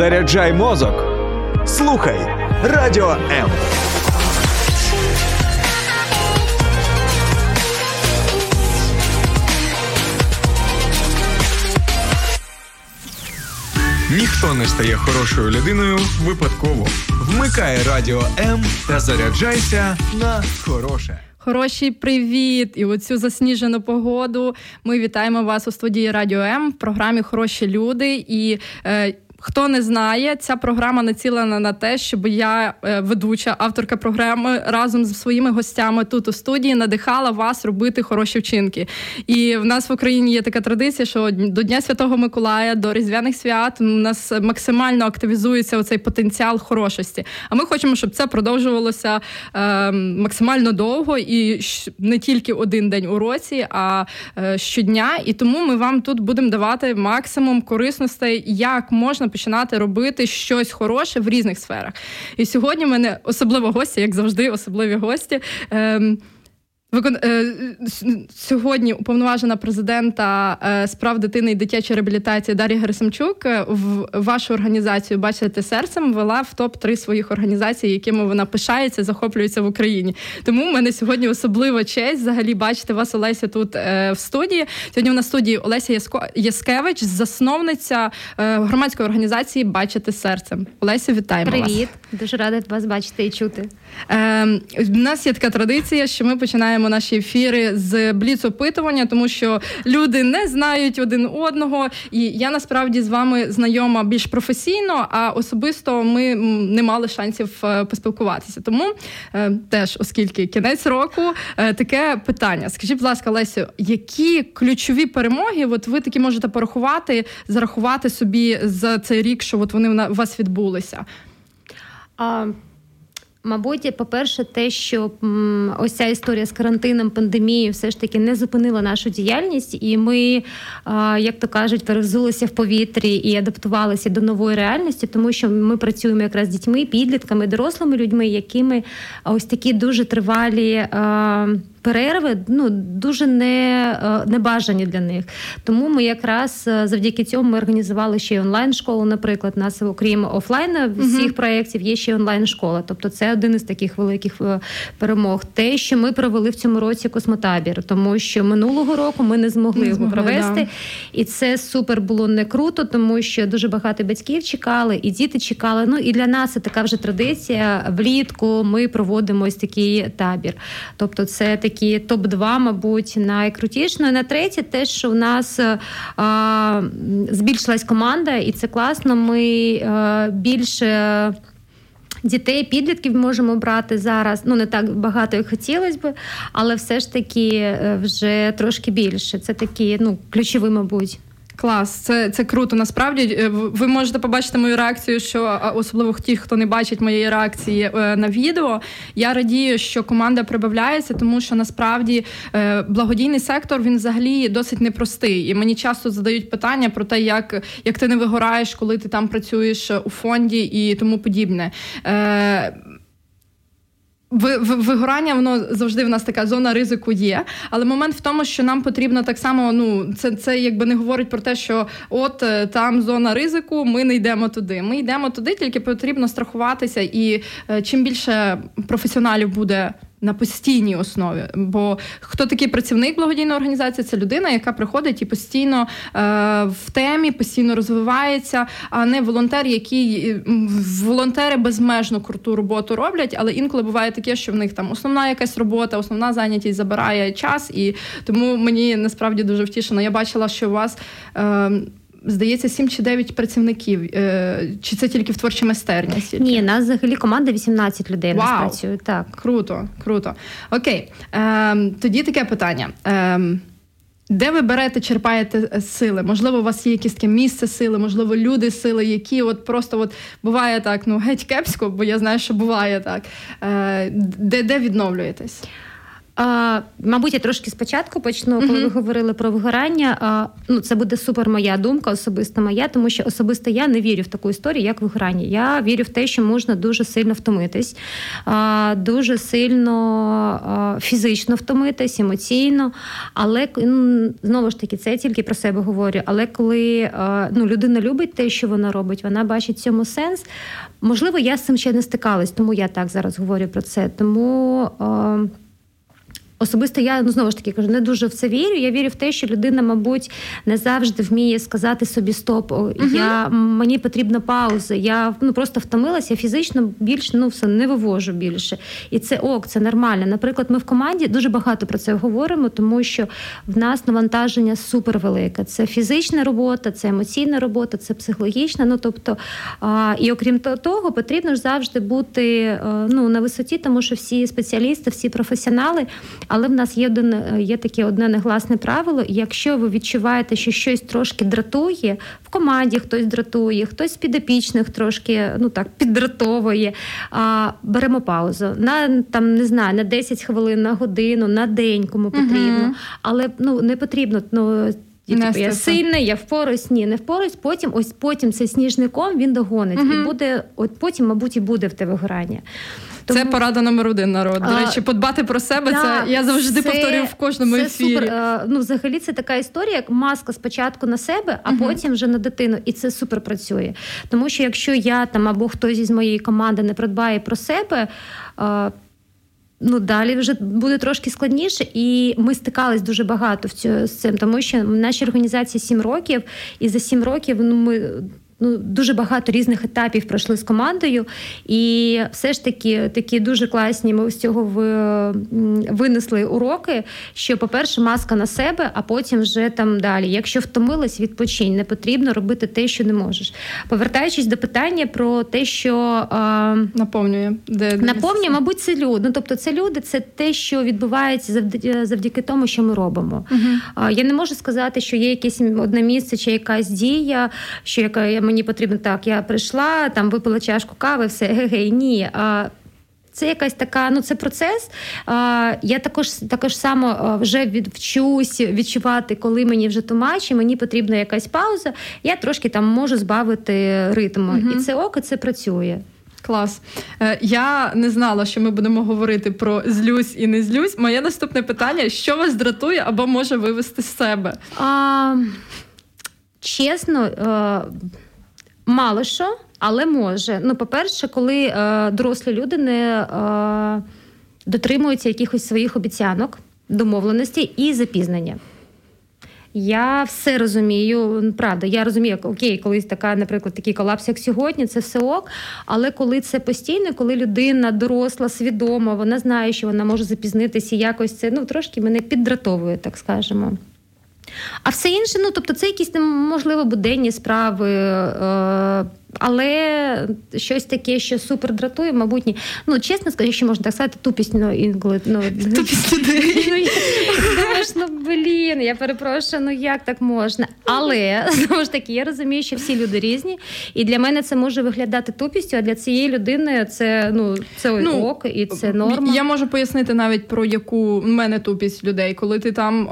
Заряджай мозок. Слухай радіо М. Ніхто не стає хорошою людиною випадково. Вмикай радіо М та заряджайся на хороше. Хороший привіт! І оцю засніжену погоду. Ми вітаємо вас у студії Радіо М в програмі Хороші люди. І е, Хто не знає, ця програма націлена на те, щоб я, е, ведуча авторка програми, разом з своїми гостями тут у студії надихала вас робити хороші вчинки. І в нас в Україні є така традиція, що до Дня Святого Миколая, до Різдвяних свят у нас максимально активізується оцей потенціал хорошості. А ми хочемо, щоб це продовжувалося е, максимально довго і не тільки один день у році, а е, щодня. І тому ми вам тут будемо давати максимум корисностей, як можна починати робити щось хороше в різних сферах. І сьогодні в мене особливо гості, як завжди, особливі гості. Ем, Викон... Е, сьогодні уповноважена президента е, справ дитини і дитячої реабілітації Дар'я Герасимчук е, в вашу організацію бачите серцем вела в топ 3 своїх організацій, якими вона пишається, захоплюється в Україні. Тому в мене сьогодні особлива честь взагалі бачити вас, Олеся, тут в студії. Сьогодні в нас студії Олеся Яско... Яскевич, засновниця громадської організації Бачити серцем. Олеся, вітаємо Привіт. вас. Привіт, дуже рада вас бачити і чути. Ем, У нас є така традиція, що ми починаємо починаємо наші ефіри з бліц-опитування, тому що люди не знають один одного. І я насправді з вами знайома більш професійно, а особисто ми не мали шансів е, поспілкуватися. Тому е, теж, оскільки кінець року, е, таке питання. Скажіть, будь ласка, Лесю, які ключові перемоги от ви такі можете порахувати, зарахувати собі за цей рік, що от вони у вас відбулися? А... Мабуть, по-перше, те, що ось ця історія з карантином, пандемією, все ж таки не зупинила нашу діяльність, і ми, як то кажуть, перевзулися в повітрі і адаптувалися до нової реальності, тому що ми працюємо якраз з дітьми, підлітками, дорослими людьми, якими ось такі дуже тривалі перерви ну дуже не, е, небажані для них. Тому ми якраз е, завдяки цьому ми організували ще й онлайн-школу. Наприклад, нас окрім офлайну всіх uh проєктів є ще онлайн-школа. Тобто, це один із таких великих е, перемог. Те, що ми провели в цьому році космотабір, тому що минулого року ми не змогли не його змогли, провести, да. і це супер було не круто, тому що дуже багато батьків чекали, і діти чекали. Ну і для нас це така вже традиція. Влітку ми проводимо ось такий табір. Тобто, це такі топ-2, мабуть, найкрутіші. Ну і на третє, те, що в нас а, збільшилась команда, і це класно. Ми а, більше. Дітей, підлітків можемо брати зараз. Ну не так багато, як хотілося б, але все ж таки е, вже трошки більше. Це такі ну ключові, мабуть. Клас, це це круто. Насправді е, ви можете побачити мою реакцію, що особливо ті, хто не бачить моєї реакції е, на відео. Я радію, що команда прибавляється, тому що насправді е, благодійний сектор він взагалі досить непростий. І мені часто задають питання про те, як як ти не вигораєш, коли ти там працюєш у фонді і тому подібне. Вигорання, воно завжди в нас така зона ризику є. Але момент в тому, що нам потрібно так само, ну це це якби не говорить про те, що от е, там зона ризику, ми не йдемо туди. Ми йдемо туди, тільки потрібно страхуватися. І е, чим більше професіоналів буде на постійній основі. Бо хто такий працівник благодійної організації? Це людина, яка приходить і постійно е, в темі, постійно розвивається, а не волонтер, який волонтери безмежно круту роботу роблять, але інколи буває таке, що в них там основна якась робота, основна зайнятість забирає час, і тому мені насправді дуже втішено. Я бачила, що у вас. Е, здається, 7 чи 9 працівників. Е, чи це тільки в творчій майстерні? Стільки? Ні, нас взагалі команда 18 людей Вау! нас працює. Так. Круто, круто. Окей. Ем, Тоді таке питання. Ем, де ви берете, черпаєте сили? Можливо, у вас є якесь таке місце сили, можливо, люди сили, які от просто от буває так, ну геть кепсько, бо я знаю, що буває так. Е, Де де відновлюєтесь? А, Мабуть, я трошки спочатку почну, коли uh-huh. ви говорили про вигорання. А, Ну, це буде супер моя думка, особиста моя, тому що особисто я не вірю в таку історію, як вигорання. Я вірю в те, що можна дуже сильно втомитись, а, дуже сильно а, фізично втомитись, емоційно. Але ну, знову ж таки, це я тільки про себе говорю. Але коли а, ну, людина любить те, що вона робить, вона бачить в цьому сенс. Можливо, я з цим ще не стикалась, тому я так зараз говорю про це. Тому. Особисто я ну знову ж таки кажу, не дуже в це вірю. Я вірю в те, що людина, мабуть, не завжди вміє сказати собі стоп. Я мені потрібна пауза. Я ну просто втомилася фізично більше ну все не вивожу більше. І це ок, це нормально. Наприклад, ми в команді дуже багато про це говоримо, тому що в нас навантаження супервелике. Це фізична робота, це емоційна робота, це психологічна. Ну тобто, а, і окрім того, потрібно ж завжди бути а, ну на висоті, тому що всі спеціалісти, всі професіонали. Але в нас є один, є таке одне негласне правило. Якщо ви відчуваєте, що щось трошки дратує, в команді хтось дратує, хтось з підопічних трошки ну так піддратовує, а, беремо паузу на там не знаю на 10 хвилин, на годину, на день, кому потрібно. Угу. Але ну не потрібно. ну, типу, я сильний, я впорусь, ні, не впорусь. Потім ось потім цей сніжником він догонить. uh І буде, от потім, мабуть, і буде в тебе вигорання. Тому... Це порада номер один народ. До речі, подбати про себе. Да, це я завжди це, повторюю в кожному це ефірі. Супер. Ну, взагалі, це така історія, як маска спочатку на себе, а угу. потім вже на дитину. І це супер працює. Тому що якщо я там або хтось із моєї команди не придбає про себе. Ну, далі вже буде трошки складніше, і ми стикались дуже багато в цю, з цим, тому що нашій організації сім років, і за сім років ну, ми ну дуже багато різних етапів пройшли з командою, і все ж таки такі дуже класні. Ми з цього винесли уроки. Що, по-перше, маска на себе, а потім вже там далі. Якщо втомилась, відпочинь, не потрібно робити те, що не можеш. Повертаючись до питання про те, що а, наповнює де наповнює, мабуть, це люди. Ну тобто, це люди, це те, що відбувається завдяки, завдяки тому, що ми робимо. uh А, Я не можу сказати, що є якесь одне місце чи якась дія, що яка мені потрібно так. Я прийшла, там випила чашку кави, все гей, ні. А це якась така, ну це процес. А, Я також також само вже відвчусь відчувати, коли мені вже тумач, і мені потрібна якась пауза. Я трошки там можу збавити ритм. Угу. І це око це працює. Клас. Е, я не знала, що ми будемо говорити про злюсь і не злюсь. Моє наступне питання: що вас дратує або може вивести з себе? А, Чесно. Е, Мало що, але може. Ну, по-перше, коли е, дорослі люди не е, дотримуються якихось своїх обіцянок, домовленості і запізнення. Я все розумію, правда, я розумію, окей, колись така, наприклад, такий колапс, як сьогодні, це все ок. Але коли це постійно, коли людина доросла, свідома, вона знає, що вона може запізнитися, якось це ну трошки мене піддратовує, так скажемо. А все інше, ну тобто, це якісь можливо буденні справи. Е, але щось таке, що супер дратує, мабуть, ні. Ну, чесно скажу, що можна так сказати, тупість ну, інколи. Ну, тупість людей. Ну, думаєш, ну блін, я перепрошую, ну як так можна? Але знову ж таки, я розумію, що всі люди різні, і для мене це може виглядати тупістю, а для цієї людини це ну це ну, ок, і це норма. Я можу пояснити навіть про яку в мене тупість людей, коли ти там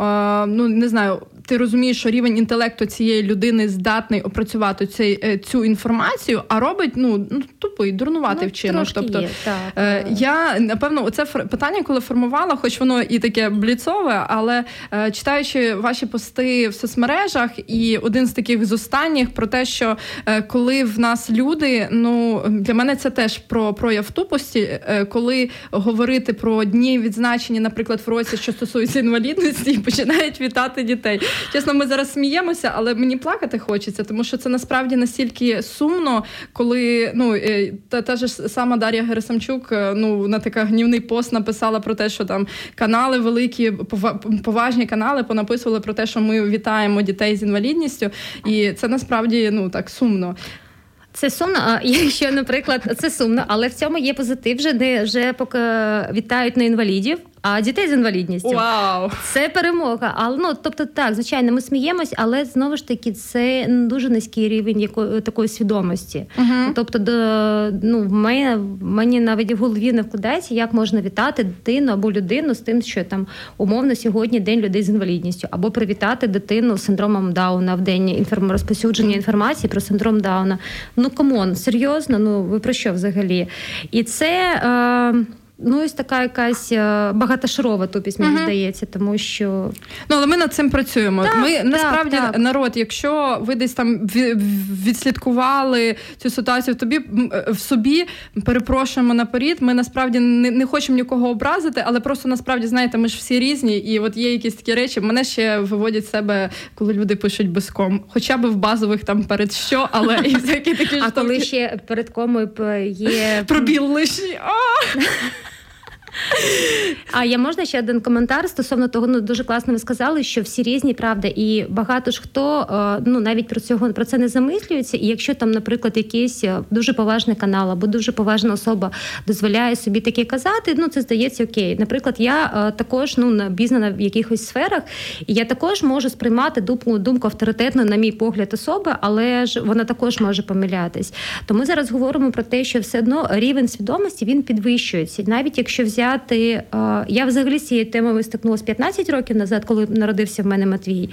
ну не знаю ти розумієш, що рівень інтелекту цієї людини здатний опрацювати цей, е, цю інформацію, а робить ну ну тупий, дурнуватий ну, вчинок. Тобто є, так. Е, я напевно оце питання, коли формувала, хоч воно і таке бліцове, але е, читаючи ваші пости в соцмережах, і один з таких з останніх про те, що е, коли в нас люди, ну для мене це теж про прояв тупості, е, коли говорити про дні відзначення, наприклад, в році, що стосується інвалідності, починають вітати дітей. Чесно, ми зараз сміємося, але мені плакати хочеться, тому що це насправді настільки сумно, коли ну е, та, та ж сама Дар'я Герасамчук е, ну на така гнівний пост написала про те, що там канали великі, поважні канали понаписували про те, що ми вітаємо дітей з інвалідністю, і це насправді ну так сумно. Це сумно, а якщо, наприклад, це сумно, але в цьому є позитив. Вже не вже поки вітають на інвалідів, а дітей з інвалідністю. Вау! Це перемога. Але ну тобто, так, звичайно, ми сміємось, але знову ж таки це дуже низький рівень якої такої свідомості. Uh-huh. Тобто, до, ну в мене мені навіть в голові не вкладається, як можна вітати дитину або людину з тим, що там умовно сьогодні день людей з інвалідністю, або привітати дитину з синдромом Дауна в день інформ... розповсюдження інформації про синдром Дауна. Ну come on, серйозно, ну ви про що взагалі? І це. Е... Ну, ось така якась е, багатошарова тупість, мені uh-huh. здається, тому що ну але ми над цим працюємо. Так, ми так, насправді так. народ, якщо ви десь там відслідкували цю ситуацію в тобі е, в собі, перепрошуємо наперед. Ми насправді не, не хочемо нікого образити, але просто насправді знаєте, ми ж всі різні, і от є якісь такі речі. Мене ще виводять себе, коли люди пишуть без ком, хоча б в базових там перед що, але і всякі такі А коли ще перед комою є пробіл лишній. А я можна ще один коментар стосовно того, ну дуже класно ви сказали, що всі різні, правда, і багато ж хто е, ну навіть про цього про це не замислюється. І якщо там, наприклад, якийсь е, дуже поважний канал або дуже поважна особа дозволяє собі таке казати, ну це здається окей. Наприклад, я е, також ну обізнана в якихось сферах, і я також можу сприймати думку думку авторитетно, на мій погляд, особи, але ж вона також може помилятись. То ми зараз говоримо про те, що все одно рівень свідомості він підвищується, навіть якщо взяти взяти. Е, я взагалі з цією темою стикнулася 15 років назад, коли народився в мене Матвій.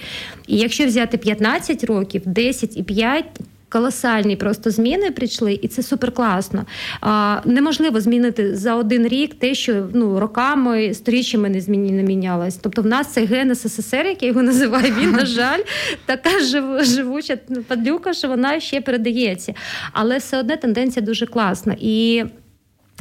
І якщо взяти 15 років, 10 і 5, Колосальні просто зміни прийшли, і це супер класно. А, Неможливо змінити за один рік те, що ну роками, сторіччями не зміні не мінялось. Тобто, в нас цей ген СССР, як я його називаю, він на жаль, така живуча падлюка, що вона ще передається. Але все одне тенденція дуже класна і.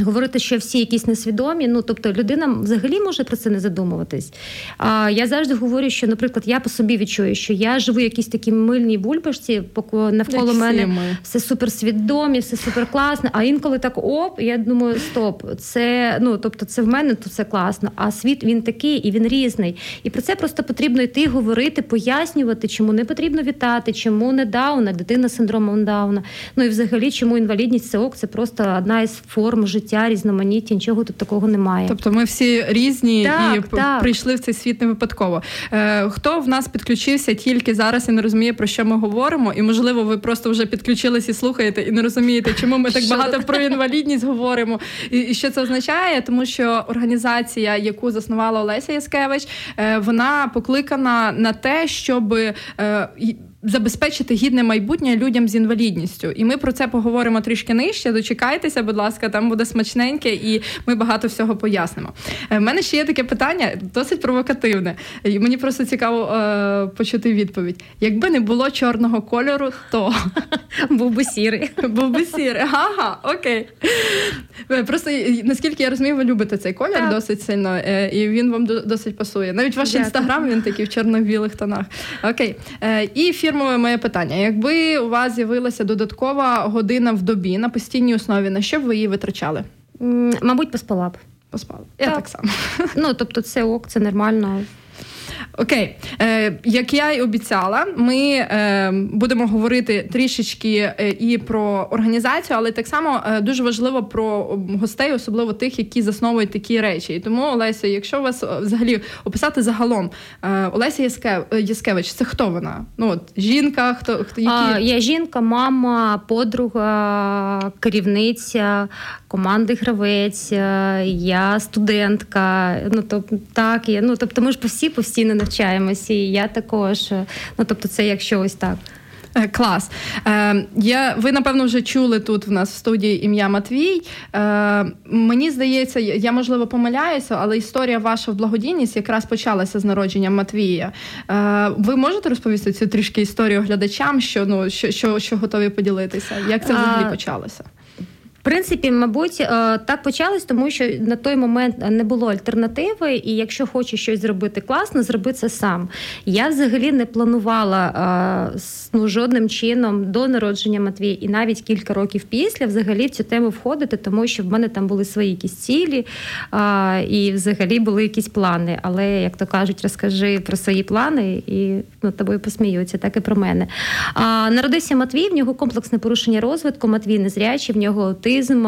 Говорити, що всі якісь несвідомі, ну тобто людина взагалі може про це не задумуватись. А я завжди говорю, що, наприклад, я по собі відчую, що я живу в якійсь такій мильній бульбашці, навколо Як мене ми. все суперсвідомі, все суперкласно. А інколи так оп, я думаю, стоп, це ну тобто, це в мене то це класно. А світ він такий і він різний. І про це просто потрібно йти, говорити, пояснювати, чому не потрібно вітати, чому не дауна, дитина з синдромом Дауна. Ну і взагалі, чому інвалідність це ок, це просто одна із форм життя життя, різноманіття, нічого тут такого немає. Тобто ми всі різні так, і так. прийшли в цей світ не випадково. Е, Хто в нас підключився тільки зараз і не розуміє, про що ми говоримо, і можливо, ви просто вже підключились і слухаєте, і не розумієте, чому ми так багато про інвалідність говоримо. І, і що це означає? Тому що організація, яку заснувала Олеся Яскевич, е, вона покликана на те, щоб. Е, забезпечити гідне майбутнє людям з інвалідністю. І ми про це поговоримо трішки нижче. Дочекайтеся, будь ласка, там буде смачненьке, і ми багато всього пояснимо. Е, мене ще є таке питання, досить провокативне. І Мені просто цікаво е, почути відповідь. Якби не було чорного кольору, то був би сірий. Був би сірий. Ага, окей. Е, просто наскільки я розумію, ви любите цей колір так. досить сильно, е, і він вам досить пасує. Навіть ваш інстаграм він такий в чорно-білих тонах. Окей. І фір фірмове моє питання. Якби у вас з'явилася додаткова година в добі на постійній основі, на що б ви її витрачали? Мабуть, поспала б. Поспала. Я так, так само. Ну тобто, це ок, це нормально. Окей, Е, як я й обіцяла, ми е, будемо говорити трішечки е, і про організацію, але так само е, дуже важливо про гостей, особливо тих, які засновують такі речі. І тому Олеся, якщо вас е, взагалі описати загалом, е, Олеся Яскев, Яскевич, це хто вона? Ну от жінка, хто хто які а, я жінка, мама, подруга, керівниця команди гравець, я студентка. Ну тобто так, я ну тобто, ми ж всі постійно навчаємося, і я також. Ну тобто, це якщо ось так. Е, клас. Е, я, Ви, напевно, вже чули тут в нас в студії ім'я Матвій. Е, Мені здається, я можливо помиляюся, але історія ваша в благодійність якраз почалася з народженням Матвія. Е, Ви можете розповісти цю трішки історію глядачам, що ну що, що, що готові поділитися? Як це взагалі почалося? Принципі, мабуть, е, так почалось, тому що на той момент не було альтернативи, і якщо хочеш щось зробити класно, зроби це сам. Я взагалі не планувала е, ну, жодним чином до народження Матвія, і навіть кілька років після взагалі в цю тему входити, тому що в мене там були свої якісь цілі і взагалі були якісь плани. Але як то кажуть, розкажи про свої плани і над тобою посміються, так і про мене. Народився Матвій, в нього комплексне порушення розвитку, Матвій незрячий, в нього ти аутизм,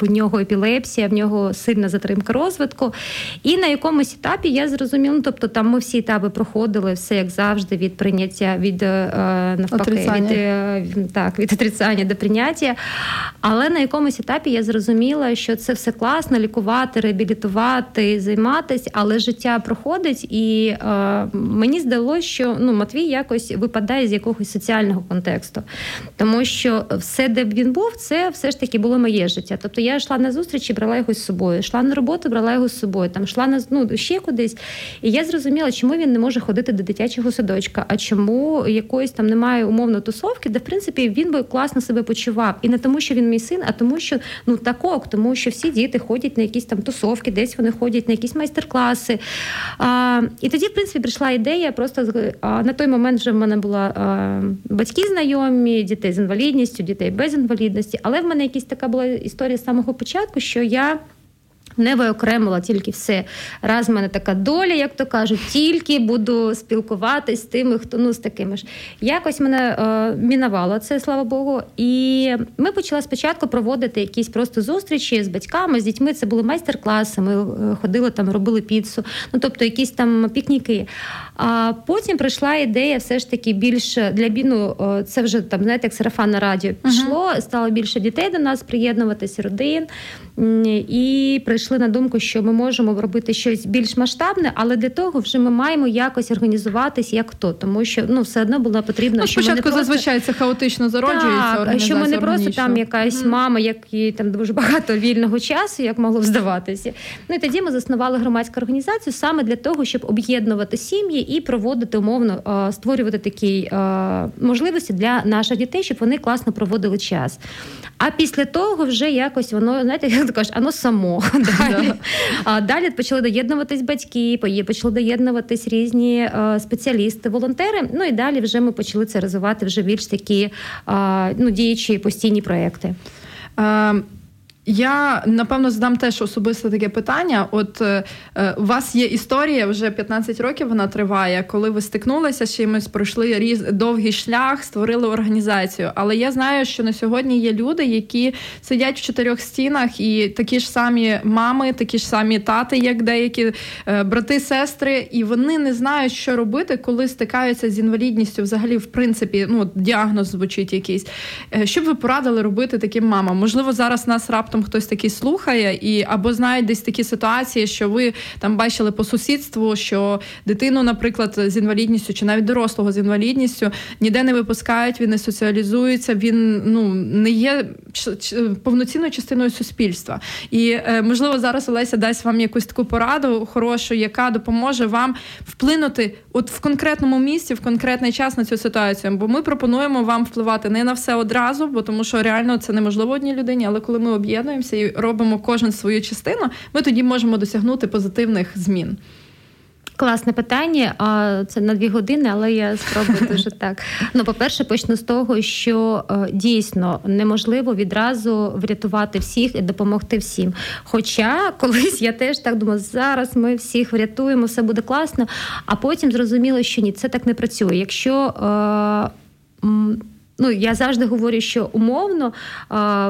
в нього епілепсія, в нього сильна затримка розвитку. І на якомусь етапі я зрозуміла, ну, тобто там ми всі етапи проходили, все як завжди, від прийняття від навпаки від, так, від отрицання до прийняття. Але на якомусь етапі я зрозуміла, що це все класно, лікувати, реабілітувати, займатися, але життя проходить, і е, мені здалося, що ну, Матвій якось випадає з якогось соціального контексту. Тому що все, де б він був, це все ж таки було моє життя. Тобто я йшла на зустрічі, брала його з собою, йшла на роботу, брала його з собою, там йшла на ну, ще кудись. І я зрозуміла, чому він не може ходити до дитячого садочка, а чому якоїсь там немає умовно тусовки, де в принципі він би класно себе почував. І не тому, що він мій син, а тому, що ну такок, тому що всі діти ходять на якісь там тусовки, десь вони ходять на якісь майстер-класи. А, І тоді, в принципі, прийшла ідея. Просто а, на той момент вже в мене була а, батьки знайомі, дітей з інвалідністю, дітей без інвалідності. Але в мене якась така була історія з самого початку, що я не виокремила тільки все. Раз в мене така доля, як то кажуть, тільки буду спілкуватись з тими, хто ну з такими ж. Якось мене е, мінувало це, слава Богу. І ми почали спочатку проводити якісь просто зустрічі з батьками, з дітьми. Це були майстер-класи. Ми е, ходили там, робили піцу, ну тобто якісь там пікніки. А потім прийшла ідея, все ж таки більше для ну, це вже там, знаєте, як сарафан на радіо пішло, uh-huh. стало більше дітей до нас приєднуватися, родин. І прийшли на думку, що ми можемо робити щось більш масштабне, але для того вже ми маємо якось організуватись як хто, тому що ну все одно було потрібно. Ну, Спочатку просто... зазвичай це хаотично зароджується. Так, Що ми не просто там якась мама, як їй там дуже багато вільного часу, як могло б здаватися. Ну і тоді ми заснували громадську організацію саме для того, щоб об'єднувати сім'ї і проводити умовно, створювати такі можливості для наших дітей, щоб вони класно проводили час. А після того вже якось воно, знаєте, як ти кажеш, воно само. Далі а далі почали доєднуватись батьки, почали доєднуватись різні спеціалісти, волонтери. Ну і далі вже ми почали це розвивати вже більш такі ну, діючі постійні проекти. Я напевно задам теж особисте таке питання. От е, е у вас є історія вже 15 років. Вона триває, коли ви стикнулися з чимось, пройшли різ довгий шлях, створили організацію. Але я знаю, що на сьогодні є люди, які сидять в чотирьох стінах, і такі ж самі мами, такі ж самі тати, як деякі е, брати, сестри, і вони не знають, що робити, коли стикаються з інвалідністю. Взагалі, в принципі, ну діагноз звучить якийсь. Е, що б ви порадили робити таким мамам? Можливо, зараз нас раптом раптом хтось такий слухає, і або знають десь такі ситуації, що ви там бачили по сусідству, що дитину, наприклад, з інвалідністю чи навіть дорослого з інвалідністю ніде не випускають, він не соціалізується, він ну не є повноцінною частиною суспільства. І е, можливо зараз Олеся дасть вам якусь таку пораду хорошу, яка допоможе вам вплинути от в конкретному місці, в конкретний час на цю ситуацію. Бо ми пропонуємо вам впливати не на все одразу, бо тому що реально це неможливо одній людині, але коли ми об'єднуємо об'єднуємося і робимо кожен свою частину, ми тоді можемо досягнути позитивних змін. Класне питання, а це на дві години, але я спробую дуже так. Ну, по-перше, почну з того, що е, дійсно неможливо відразу врятувати всіх і допомогти всім. Хоча колись я теж так думала, зараз ми всіх врятуємо, все буде класно. А потім зрозуміло, що ні, це так не працює. Якщо е, ну я завжди говорю, що умовно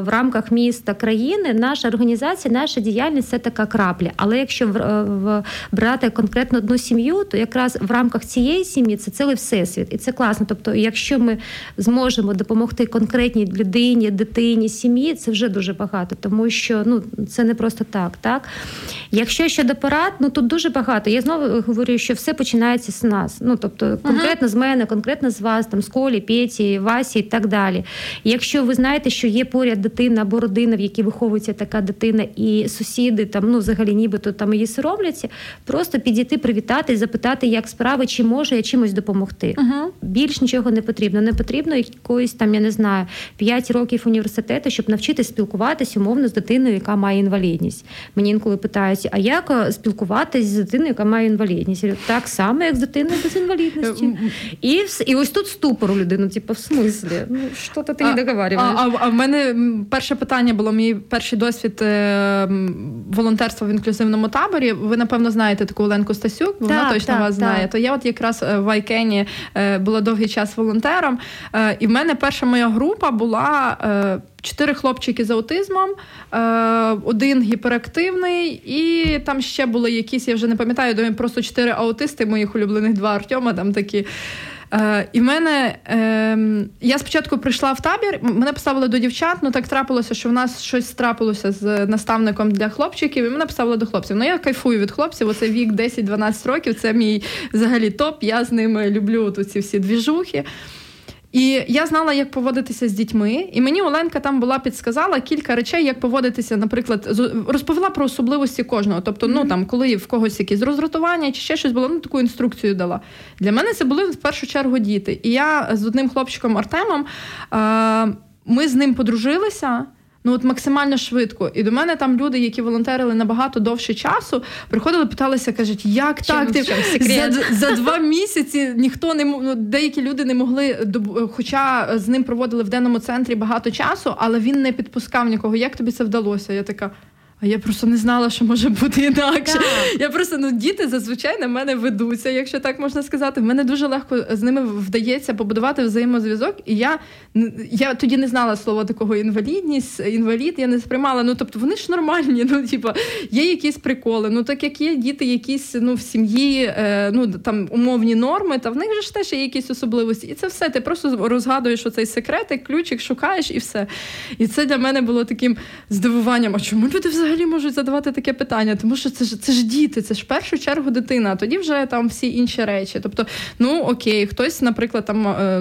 в рамках міста країни наша організація, наша діяльність це така крапля. Але якщо в, е, в брати конкретно одну сім'ю, то якраз в рамках цієї сім'ї це цілий всесвіт, і це класно. Тобто, якщо ми зможемо допомогти конкретній людині, дитині, сім'ї, це вже дуже багато, тому що ну це не просто так. Так якщо щодо порад, ну тут дуже багато. Я знову говорю, що все починається з нас. Ну тобто, конкретно uh-huh. з мене, конкретно з вас, там з Колі, Петі, Васі і так далі. Якщо ви знаєте, що є поряд дитина або родина, в якій виховується така дитина, і сусіди там ну взагалі нібито там її соромляться, просто підійти, привітати, запитати, як справи, чи може я чимось допомогти. Угу. Більш нічого не потрібно. Не потрібно якоїсь там, я не знаю, 5 років університету, щоб навчитись спілкуватися умовно з дитиною, яка має інвалідність. Мені інколи питають, а як е, спілкуватись з дитиною, яка має інвалідність? Так само, як з дитиною без інвалідності. Е, і і ось тут ступор у людини, типу, в смислі ну що то ти не договарюєш. А, а, а в мене перше питання було: мій перший досвід е, волонтерства в інклюзивному таборі. Ви напевно знаєте таку Оленку Стасюк, вона так, точно так, вас так. знає. То я, от якраз е, в Айкені е, була довгий час волонтером, е, і в мене перша моя група була чотири хлопчики з аутизмом, один гіперактивний, і там ще були якісь, я вже не пам'ятаю, думаю, просто чотири аутисти моїх улюблених два Артема там такі. Е, І в мене е, я спочатку прийшла в табір, мене поставили до дівчат, ну так трапилося, що в нас щось трапилося з наставником для хлопчиків, і мене поставили до хлопців. Ну я кайфую від хлопців. Оце вік 10-12 років. Це мій взагалі топ. Я з ними люблю тут ці всі двіжухи. І я знала, як поводитися з дітьми, і мені Оленка там була підсказала кілька речей, як поводитися, наприклад, розповіла про особливості кожного. Тобто, ну там, коли в когось якісь роздратування чи ще щось було, ну таку інструкцію дала. Для мене це були в першу чергу діти. І я з одним хлопчиком Артемом ми з ним подружилися ну от максимально швидко. І до мене там люди, які волонтерили набагато довше часу, приходили, питалися, кажуть, як чим, так ти за, за два місяці ніхто не ну, деякі люди не могли хоча з ним проводили в денному центрі багато часу, але він не підпускав нікого. Як тобі це вдалося? Я така. А я просто не знала, що може бути інакше. Так. Я просто ну діти зазвичай на мене ведуться, якщо так можна сказати. В мене дуже легко з ними вдається побудувати взаємозв'язок. І я я тоді не знала слова такого інвалідність, інвалід. Я не сприймала. Ну тобто вони ж нормальні. Ну, типа, є якісь приколи. Ну так як є діти, якісь ну в сім'ї, е, ну там умовні норми, та в них же ж теж є якісь особливості. І це все. Ти просто розгадуєш оцей секретик, ключик шукаєш і все. І це для мене було таким здивуванням. А чому люди взагалі? Взагалі можуть задавати таке питання, тому що це ж це ж діти, це ж в першу чергу дитина, а тоді вже там всі інші речі. Тобто, ну окей, хтось, наприклад, там е,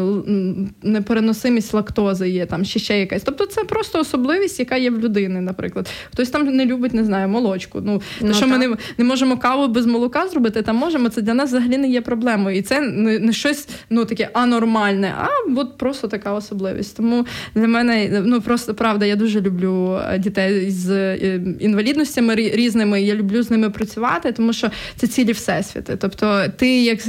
непереносимість лактози є, там ще ще якась. Тобто, це просто особливість, яка є в людини, наприклад. Хтось там не любить, не знаю, молочку. Ну, ну що так. ми не не можемо каву без молока зробити, там можемо. Це для нас взагалі не є проблемою. І це не, не щось ну таке анормальне, а от просто така особливість. Тому для мене ну просто правда, я дуже люблю е, дітей з е, інвалідностями різними. Я люблю з ними працювати, тому що це цілі всесвіти. Тобто, ти як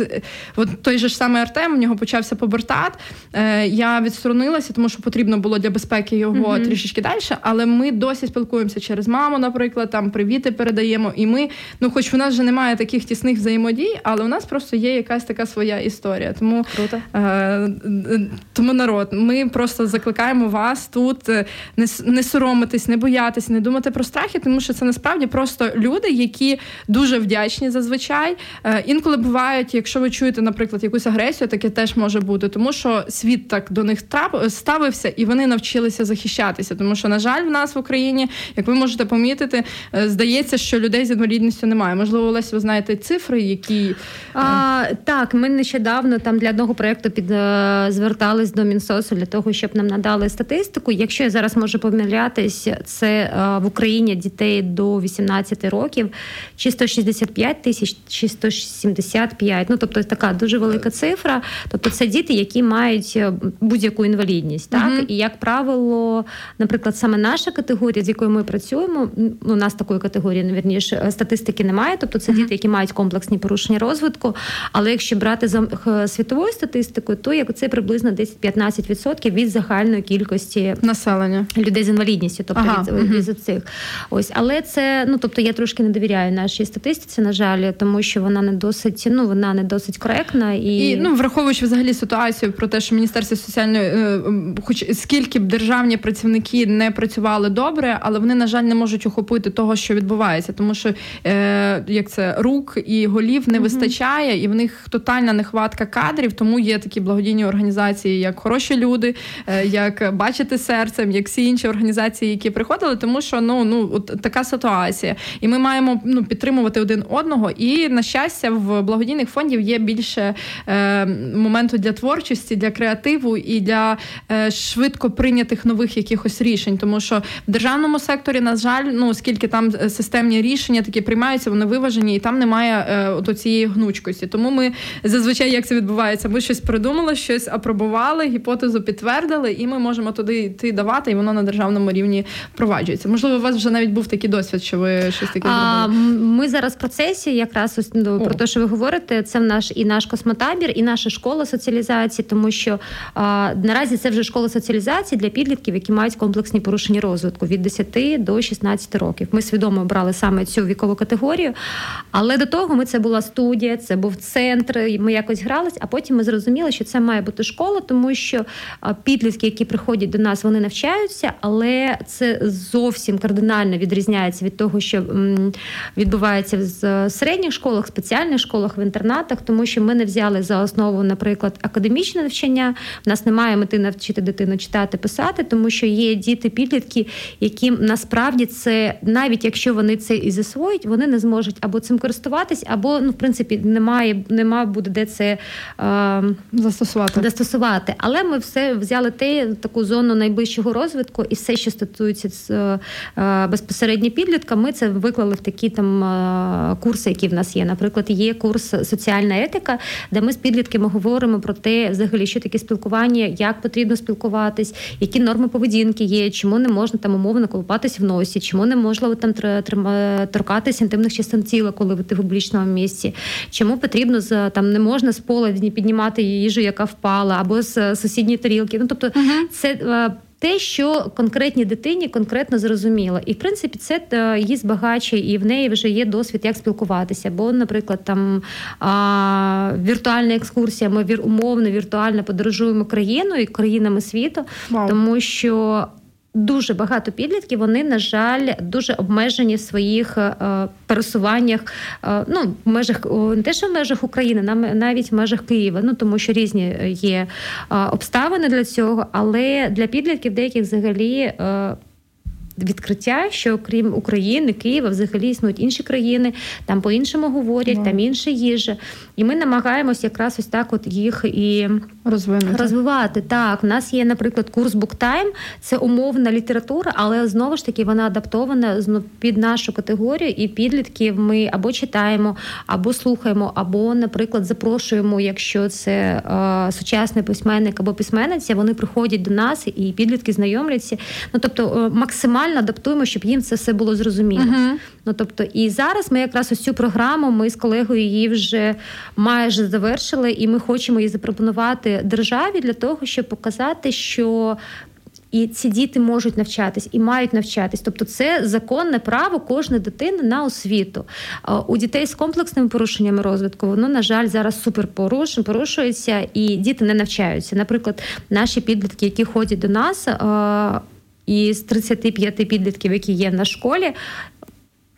от той же ж самий Артем, у нього почався побертат. Е, я відсторонилася, тому що потрібно було для безпеки його mm-hmm. трішечки далі. Але ми досі спілкуємося через маму, наприклад, там привіти передаємо. І ми, ну, хоч у нас вже немає таких тісних взаємодій, але у нас просто є якась така своя історія. Тому Круто. Е, тому народ, ми просто закликаємо вас тут е, не не соромитись, не боятись, не думати про страхи тому що це насправді просто люди, які дуже вдячні зазвичай. Е, інколи бувають, якщо ви чуєте, наприклад, якусь агресію, таке теж може бути, тому що світ так до них ставився, і вони навчилися захищатися. Тому що, на жаль, в нас в Україні, як ви можете помітити, е, здається, що людей з інвалідністю немає. Можливо, Олесь, ви знаєте цифри, які е, А, так. Ми нещодавно там для одного проєкту під звертались до Мінсосу для того, щоб нам надали статистику. Якщо я зараз можу помилятись, це в Україні дітей до 18 років, чи 165 тисяч, чи 175. Ну тобто така дуже велика цифра. Тобто, це діти, які мають е, будь-яку інвалідність. Так uh і як правило, наприклад, саме наша категорія, з якою ми працюємо, у нас такої категорії, навірніше, статистики немає. Тобто, це uh діти, які мають комплексні порушення розвитку. Але якщо брати за світовою статистикою, то як це приблизно 10-15% від загальної кількості населення людей з інвалідністю, тобто ага. від, uh від цих. Ось, але це ну тобто я трошки не довіряю нашій статистиці, на жаль, тому що вона не досить, ну вона не досить коректна і І, ну враховуючи взагалі ситуацію про те, що міністерство соціальної, е, хоч скільки б державні працівники не працювали добре, але вони на жаль не можуть охопити того, що відбувається, тому що е, як це рук і голів не вистачає, і в них тотальна нехватка кадрів. Тому є такі благодійні організації, як хороші люди, е, як бачити серцем, як всі інші організації, які приходили, тому що ну ну от така ситуація, і ми маємо ну підтримувати один одного. І на щастя, в благодійних фондів є більше е, моменту для творчості, для креативу і для е, швидко прийнятих нових якихось рішень. Тому що в державному секторі, на жаль, ну оскільки там е, системні рішення такі приймаються, вони виважені, і там немає е, от цієї гнучкості. Тому ми зазвичай як це відбувається, ми щось придумали, щось апробували, гіпотезу підтвердили, і ми можемо туди йти давати, і воно на державному рівні впроваджується. Можливо, у вас вже навіть навіть був такий досвід, що ви щось таке зробили? Ми зараз в процесі, якраз ось ну, про те, що ви говорите, це в наш і наш космотабір, і наша школа соціалізації, тому що а, наразі це вже школа соціалізації для підлітків, які мають комплексні порушення розвитку від 10 до 16 років. Ми свідомо обрали саме цю вікову категорію, але до того ми це була студія, це був центр. Ми якось грались, а потім ми зрозуміли, що це має бути школа, тому що підлітки, які приходять до нас, вони навчаються, але це зовсім кардинально відрізняється від того, що відбувається в середніх школах, спеціальних школах, в інтернатах, тому що ми не взяли за основу, наприклад, академічне навчання. У нас немає мети навчити дитину читати, писати, тому що є діти-підлітки, яким насправді це навіть якщо вони це і засвоїть, вони не зможуть або цим користуватись, або ну в принципі немає, немає буде де це е, застосувати. застосувати. Але ми все взяли те таку зону найближчого розвитку, і все, що стосується з е, безпосередньо підлітка, ми це виклали в такі там е, курси, які в нас є. Наприклад, є курс соціальна етика, де ми з підлітками говоримо про те, взагалі, що таке спілкування, як потрібно спілкуватись, які норми поведінки є, чому не можна там умовно колупатись в носі, чому не можна там торкатись інтимних частин тіла, коли ви в публічному місці, чому потрібно з там не можна з пола піднімати їжу, яка впала, або з сусідньої тарілки. Ну тобто, uh-huh. це. Те, що конкретній дитині конкретно зрозуміло, і в принципі це е, її збагачує, і в неї вже є досвід, як спілкуватися. Бо, наприклад, там а, віртуальна екскурсія, ми вір умовно віртуально подорожуємо країною і країнами світу, wow. тому що Дуже багато підлітків вони, на жаль, дуже обмежені в своїх е, пересуваннях. Е, ну, в межах не те, що в межах України, навіть в межах Києва. Ну тому що різні є е, обставини для цього, але для підлітків деяких взагалі відкриття, що крім України, Києва, взагалі існують інші країни, там по-іншому говорять, yeah. там інша їжа. І ми намагаємось якраз ось так от їх і Розвинути. розвивати. Так, у нас є, наприклад, курс Буктайм, це умовна література, але знову ж таки вона адаптована під нашу категорію, і підлітків ми або читаємо, або слухаємо, або, наприклад, запрошуємо, якщо це е, сучасний письменник або письменниця, вони приходять до нас і підлітки знайомляться. Ну тобто е, максимально максимально адаптуємо, щоб їм це все було зрозуміло. Uh-huh. Ну тобто, і зараз ми якраз ось цю програму, ми з колегою її вже майже завершили, і ми хочемо її запропонувати державі для того, щоб показати, що. І ці діти можуть навчатись і мають навчатись. Тобто, це законне право кожної дитини на освіту. У дітей з комплексними порушеннями розвитку воно, на жаль, зараз супер порушується, і діти не навчаються. Наприклад, наші підлітки, які ходять до нас, і з 35 підлітків, які є на школі.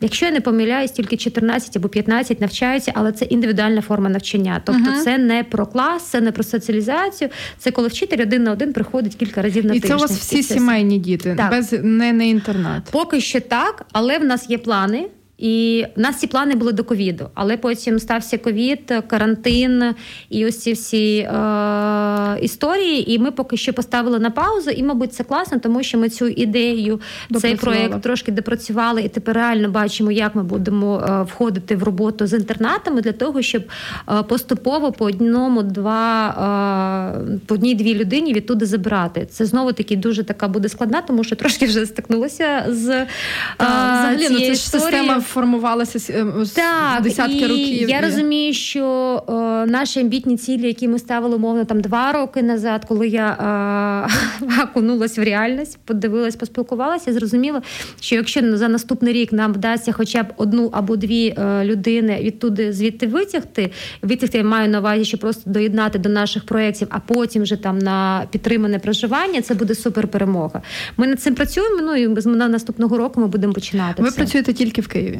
Якщо я не помиляюсь, тільки 14 або 15 навчаються, але це індивідуальна форма навчання. Тобто, uh-huh. це не про клас, це не про соціалізацію. Це коли вчитель один на один приходить кілька разів на і тиждень. І це у вас всі сімейні діти, так. без не, не інтернат. Поки що так, але в нас є плани. І в нас ці плани були до ковіду, але потім стався ковід, карантин і ось ці всі е, історії. І ми поки що поставили на паузу. І, мабуть, це класно, тому що ми цю ідею, цей проект трошки допрацювали, і тепер реально бачимо, як ми будемо е, входити в роботу з інтернатами для того, щоб е, поступово по одному, два е, по одній-дві людині відтуди забирати. Це знову таки дуже така буде складна, тому що трошки вже стикнулася з е, взагалі, ну, це ж система формувалася е, так, десятки і років. Я і... розумію, що о, е, наші амбітні цілі, які ми ставили умовно там два роки назад, коли я е, окунулась в реальність, подивилась, поспілкувалася, зрозуміла, що якщо за наступний рік нам вдасться хоча б одну або дві е, людини відтуди звідти витягти, витягти я маю на увазі, що просто доєднати до наших проєктів, а потім вже там на підтримане проживання, це буде супер перемога. Ми над цим працюємо. Ну і з наступного року ми будемо починати. Ви все. працюєте тільки в Києві.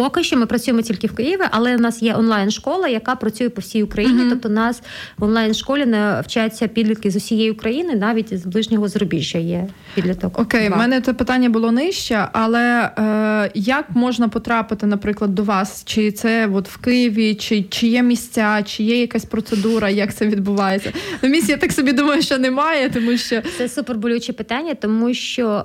Поки що ми працюємо тільки в Києві, але у нас є онлайн-школа, яка працює по всій Україні. Uh-huh. Тобто, у нас в онлайн-школі не вчаться підлітки з усієї України, навіть з ближнього зарубіжжя є підліток. Окей, в мене це питання було нижче, але е, як можна потрапити, наприклад, до вас? Чи це от в Києві, чи чи є місця, чи є якась процедура, як це відбувається? На місці я так собі думаю, що немає, тому що це супер болюче питання, тому що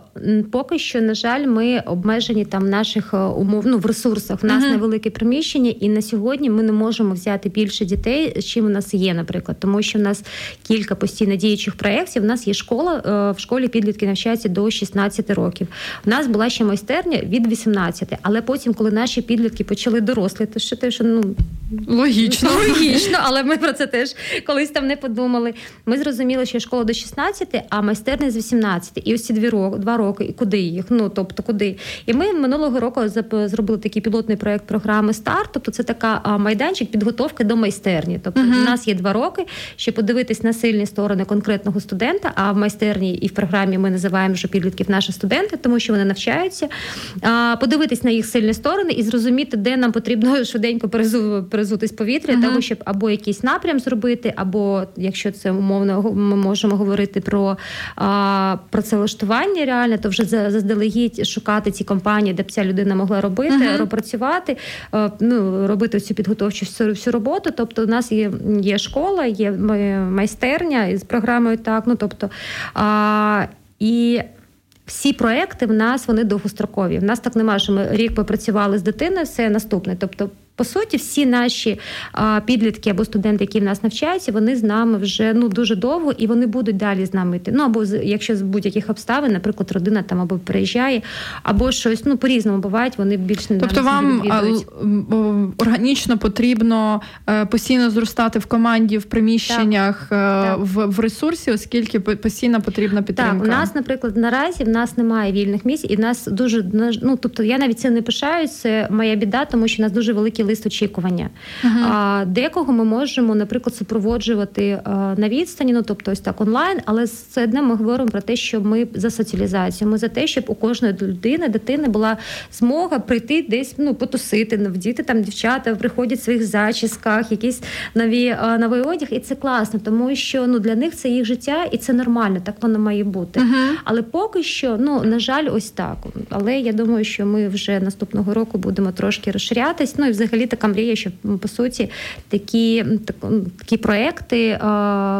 поки що, на жаль, ми обмежені там наших е, умов ну, в ресурсах ресурсах. У нас uh-huh. невелике приміщення, і на сьогодні ми не можемо взяти більше дітей, чим у нас є, наприклад, тому що в нас кілька постійно діючих проєктів. У нас є школа е, в школі підлітки навчаються до 16 років. У нас була ще майстерня від 18, але потім, коли наші підлітки почали дорослити, що те, що ну логічно, логічно, але ми про це теж колись там не подумали. Ми зрозуміли, що школа до 16, а майстерня з 18. І ось ці дві роки, два роки, і куди їх? Ну тобто, куди? І ми минулого року зробили такий пілотний проект програми Старт. Тобто, це така майданчик підготовки до майстерні. Тобто, uh-huh. у нас є два роки, щоб подивитись на сильні сторони конкретного студента. А в майстерні і в програмі ми називаємо вже підлітків наші студенти, тому що вони навчаються. Подивитись на їх сильні сторони і зрозуміти, де нам потрібно швиденько перезутись повітря, uh-huh. того щоб або якийсь напрям зробити, або якщо це умовно ми можемо говорити про а, працевлаштування реально, то вже заздалегідь шукати ці компанії, де б ця людина могла робити, uh-huh. працювати, ну робити цю підготовчу всю роботу. Тобто, у нас є є школа, є майстерня з програмою так. Ну тобто а, і. Всі проекти в нас вони довгострокові. В нас так немає, що ми рік попрацювали з дитиною, все наступне. Тобто по суті, всі наші а, підлітки або студенти, які в нас навчаються, вони з нами вже ну дуже довго і вони будуть далі з нами йти. Ну або якщо з будь-яких обставин, наприклад, родина там або переїжджає, або щось ну по різному бувають. Вони більш не тобто вам органічно потрібно е, постійно зростати в команді в приміщеннях так, е, в, в ресурсі, оскільки постійно потрібна підтримка. Так, у нас, наприклад, наразі в нас немає вільних місць, і в нас дуже ну тобто я навіть це не пишаюсь, це моя біда, тому що у нас дуже великі лист очікування. Uh-huh. А декого ми можемо, наприклад, супроводжувати на відстані, ну тобто ось так онлайн, але це одне ми говоримо про те, що ми за соціалізацію, ми за те, щоб у кожної людини, дитини була змога прийти десь ну потусити, діти там дівчата приходять в своїх зачісках, якісь нові новий одяг, і це класно, тому що ну для них це їх життя, і це нормально, так воно має бути. Uh-huh. Але поки що, ну на жаль, ось так. Але я думаю, що ми вже наступного року будемо трошки розширятись. Ну і взагалі взагалі така мрія, що по суті такі такі проекти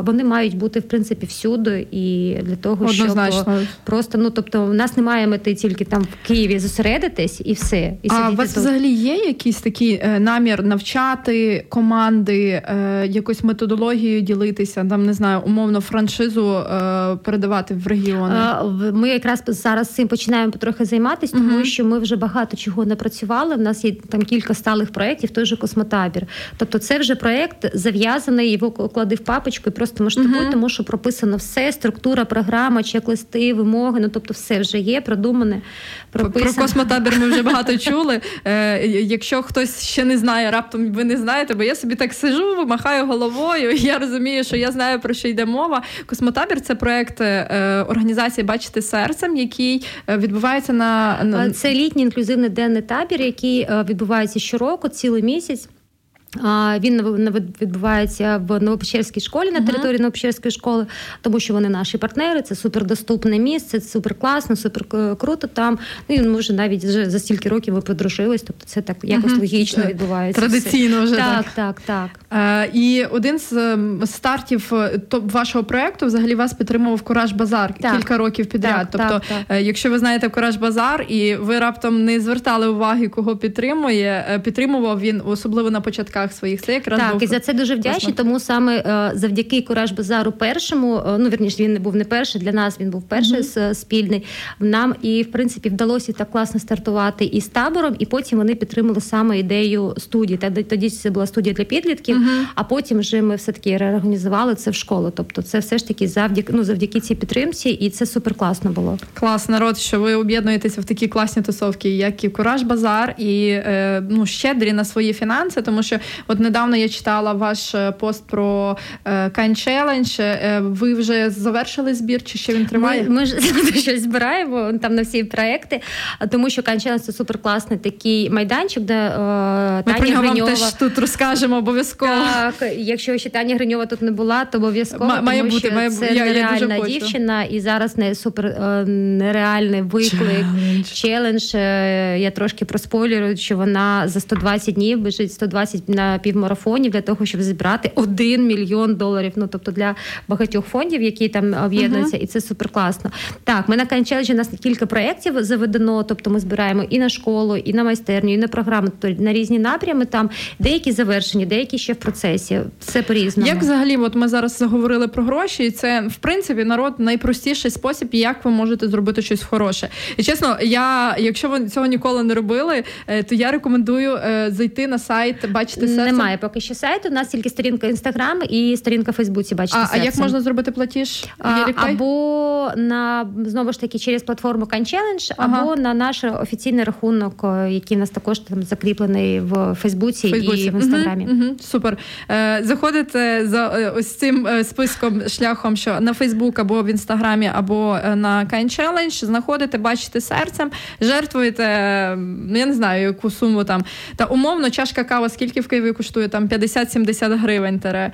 вони мають бути в принципі всюди і для того, Однозначно. щоб просто ну тобто, у нас немає мети тільки там в Києві зосередитись і все. І а у вас тут. взагалі є якийсь такий е, намір навчати команди, е, якусь методологією ділитися, там не знаю, умовно франшизу е, передавати в регіони? Ми якраз зараз цим починаємо потрохи займатися, тому uh що ми вже багато чого напрацювали. У нас є там кілька сталих проєктів, проєктів той же космотабір. Тобто, це вже проєкт зав'язаний, його клади в папочку і просто масштабуй, uh тому що прописано все, структура, програма, чек-листи, вимоги. Ну тобто, все вже є, продумане. Прописано. Про космотабір ми вже багато чули. Е, Якщо хтось ще не знає, раптом ви не знаєте, бо я собі так сижу, махаю головою. і Я розумію, що я знаю про що йде мова. Космотабір це проєкт е, організації Бачити серцем, який е, відбувається на, це літній інклюзивний денний табір, який відбувається щороку цілий місяць. Він відбувається в Новопечерській школі на території Новопечерської школи, тому що вони наші партнери. Це супердоступне місце, супер класно, супер круто. Там ну і може навіть вже за стільки років ви подружились. Тобто це так якось логічно відбувається. Традиційно вже так, так, так. так. І один з ем, стартів е, вашого проекту взагалі вас підтримував Кураж Базар так. кілька років підряд. Так, тобто, е, якщо ви знаєте Кураж Базар, і ви раптом не звертали уваги, кого підтримує, е, підтримував він особливо на початках руках своїх. Це якраз так був... і за це дуже вдячні. Тому саме е, завдяки Кураж Базару першому, е, ну вірніше, він не був не перший для нас. Він був перший mm-hmm. спільний. Нам і в принципі вдалося так класно стартувати і з табором, і потім вони підтримали саме ідею студії. Та тоді це була студія для підлітків. Mm-hmm. А потім вже ми все таки реорганізували це в школу. Тобто, це все ж таки завдяки ну завдяки цій підтримці, і це супер класно було. Клас, народ, що ви об'єднуєтеся в такі класні тусовки, як і Кураж Базар, і ну щедрі на свої фінанси, тому що От недавно я читала ваш е, пост про Kind Challenge. Ви вже завершили збір, чи ще він триває? Ми, ми ж щось збираємо там на всі проекти, тому що Kind Challenge – це суперкласний такий майданчик, де е, Таня Ми про нього Гриньова... вам теж тут розкажемо обов'язково. Так, якщо ще Таня Гриньова тут не була, то обов'язково М- має тому, бути, що має це я, нереальна я дівчина, і зараз не супер е, нереальний виклик. Челендж. Я трошки проспойлерую, що вона за 120 днів біжить 120 на півмарафонів для того, щоб зібрати один мільйон доларів. Ну тобто для багатьох фондів, які там об'єднуються, uh-huh. і це супер класно. Так, ми на Канчеледжі у нас кілька проєктів заведено. Тобто, ми збираємо і на школу, і на майстерню, і на програму, тобто на різні напрями. Там деякі завершені, деякі ще в процесі. Все по різному. Як взагалі, от ми зараз заговорили про гроші, і це в принципі народ найпростіший спосіб, як ви можете зробити щось хороше. І чесно, я якщо ви цього ніколи не робили, е, то я рекомендую е, зайти на сайт, бачити серце. Немає поки що сайту. У нас тільки сторінка інстаграм і сторінка в Фейсбуці. Бачите, а, а як можна зробити платіж? А, або на знову ж таки через платформу CanChallenge, ага. або на наш офіційний рахунок, е, який у нас також там закріплений в Фейсбуці, Фейсбуці. і в інстаграмі. Угу, угу, супер. Е, Заходите за ось цим списком шляхом, що на Фейсбук або в інстаграмі, або на Challenge, знаходите, бачите серцем, жертвуєте, я не знаю, яку суму там. Та умовно, чашка кави, скільки в Києві коштує там 50-70 гривень. Тере.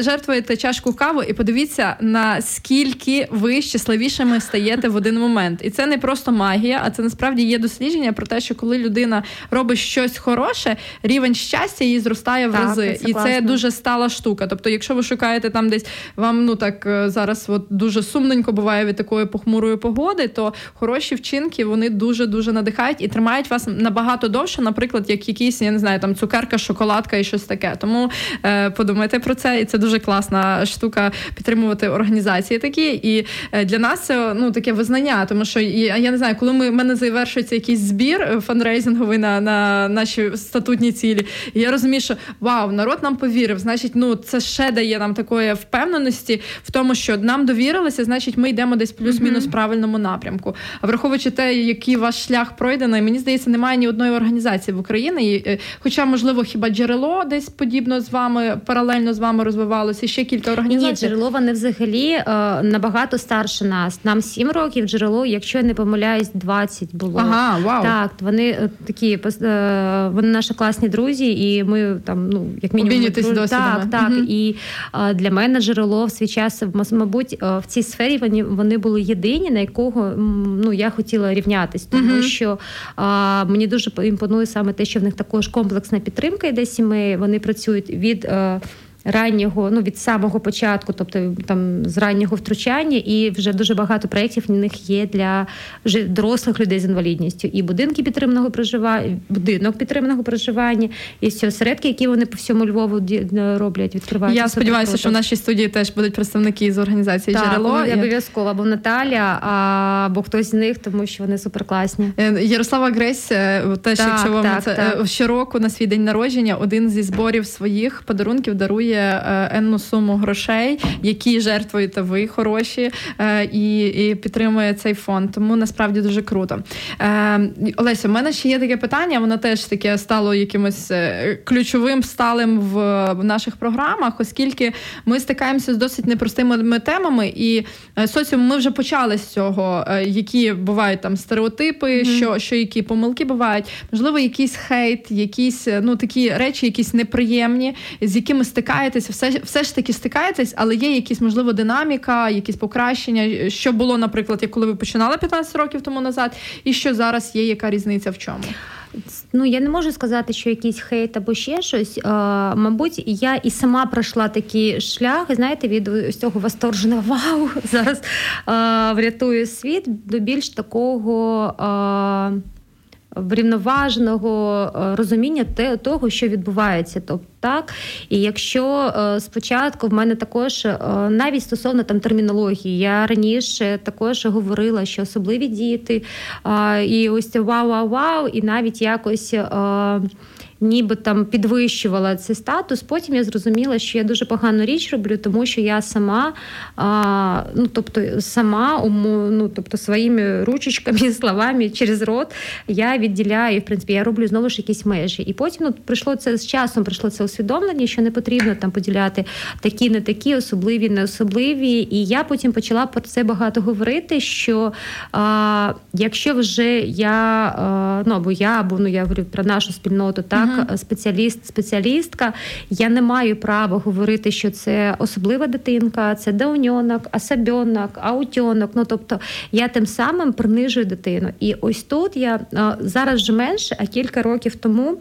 Жертвуєте чашку каву і подивіться, наскільки ви щасливішими стаєте в один момент. І це не просто магія, а це насправді є дослідження про те, що коли людина робить щось хороше, рівень щастя її зростає в так, рази. Це і класно. це дуже стала штука. Тобто, якщо ви шукаєте там десь вам ну так е, зараз от дуже сумненько буває від такої похмурої погоди, то хороші вчинки вони дуже дуже надихають і тримають вас набагато довше, наприклад, як якісь, я не знаю, там цукерка, шоколадка і щось таке. Тому е, подумайте про це, і це дуже класна штука підтримувати організації такі. І е, для нас це ну таке визнання, тому що я, я не знаю, коли ми в мене завершується якийсь збір е, фанрейзинговий на на наші статутні цілі. І я розумію, що вау, народ нам повірив. Значить, ну це ще дає нам такої впевненості в тому, що нам довірилися, значить, ми йдемо десь плюс-мінус в правильному напрямку. А враховуючи те, який ваш шлях пройдений, мені здається, немає ні одної організації в Україні. Е, хоча, можливо, хіба джерело десь подібно з вами паралельно з вами розвивалося, ще кілька організацій. Ні, джерело вони взагалі е, набагато старше нас. Нам 7 років джерело, якщо я не помиляюсь, 20 було. Ага, вау. Так, вони е, такі е, вони наші класні друзі, і ми там, ну як мінімум, друж... так, так. Угу. І е, для мене джерело в свій час, мабуть, в цій сфері вони вони були єдині, на якого ну я хотіла рівнятись, тому угу. що а, мені дуже імпонує саме те, що в них також комплексна підтримка йде сімей. Вони працюють від. Раннього, ну від самого початку, тобто там з раннього втручання, і вже дуже багато проєктів в них є для вже дорослих людей з інвалідністю. І будинки підтриманого проживання, будинок підтриманого проживання, і всі осередки, які вони по всьому Львову роблять, відкривають. Я сподіваюся, що в нашій студії теж будуть представники з організації так, джерело. Обов'язково або Наталя, або хтось з них, тому що вони суперкласні. Е, Ярослава Гресь, е, теж так, якщо вам так, це так. щороку на свій день народження, один зі зборів своїх подарунків дарує дає е, енну суму грошей, які жертвуєте ви хороші, е, і і підтримує цей фонд. Тому насправді дуже круто. Е, Олеся, у мене ще є таке питання. Воно теж таке стало якимось ключовим сталим в наших програмах, оскільки ми стикаємося з досить непростими темами, і соціум ми вже почали з цього, які бувають там стереотипи, mm-hmm. що що які помилки бувають, можливо, якийсь хейт, якісь ну такі речі, якісь неприємні, з якими стикаємося стикаєтесь, все все ж таки стикаєтесь, але є якісь можливо динаміка, якісь покращення. Що було, наприклад, як коли ви починали 15 років тому назад, і що зараз є, яка різниця в чому? Ну, я не можу сказати, що якийсь хейт або ще щось. А, Мабуть, я і сама пройшла такий шлях, знаєте, від ось цього восторженого вау зараз а, врятую світ до більш такого. А, врівноваженого е, розуміння того, що відбувається. Тобто, так, і якщо е, спочатку в мене також е, навіть стосовно там термінології, я раніше також говорила, що особливі діти, і ось вау-вау-вау, і навіть якось ніби там підвищувала цей статус. Потім я зрозуміла, що я дуже погану річ роблю, тому що я сама, а, ну тобто, сама ну, тобто своїми ручечками, словами через рот я відділяю, в принципі, я роблю знову ж якісь межі. І потім ну, прийшло це з часом, прийшло це усвідомлення, що не потрібно там поділяти такі, не такі, особливі, не особливі. І я потім почала про це багато говорити. Що а, якщо вже я, а, ну або я, або ну я говорю про нашу спільноту, так як спеціаліст, спеціалістка, я не маю права говорити, що це особлива дитинка, це дауньонок, асабьонок, аутьонок. Ну тобто я тим самим принижую дитину. І ось тут я зараз вже менше, а кілька років тому.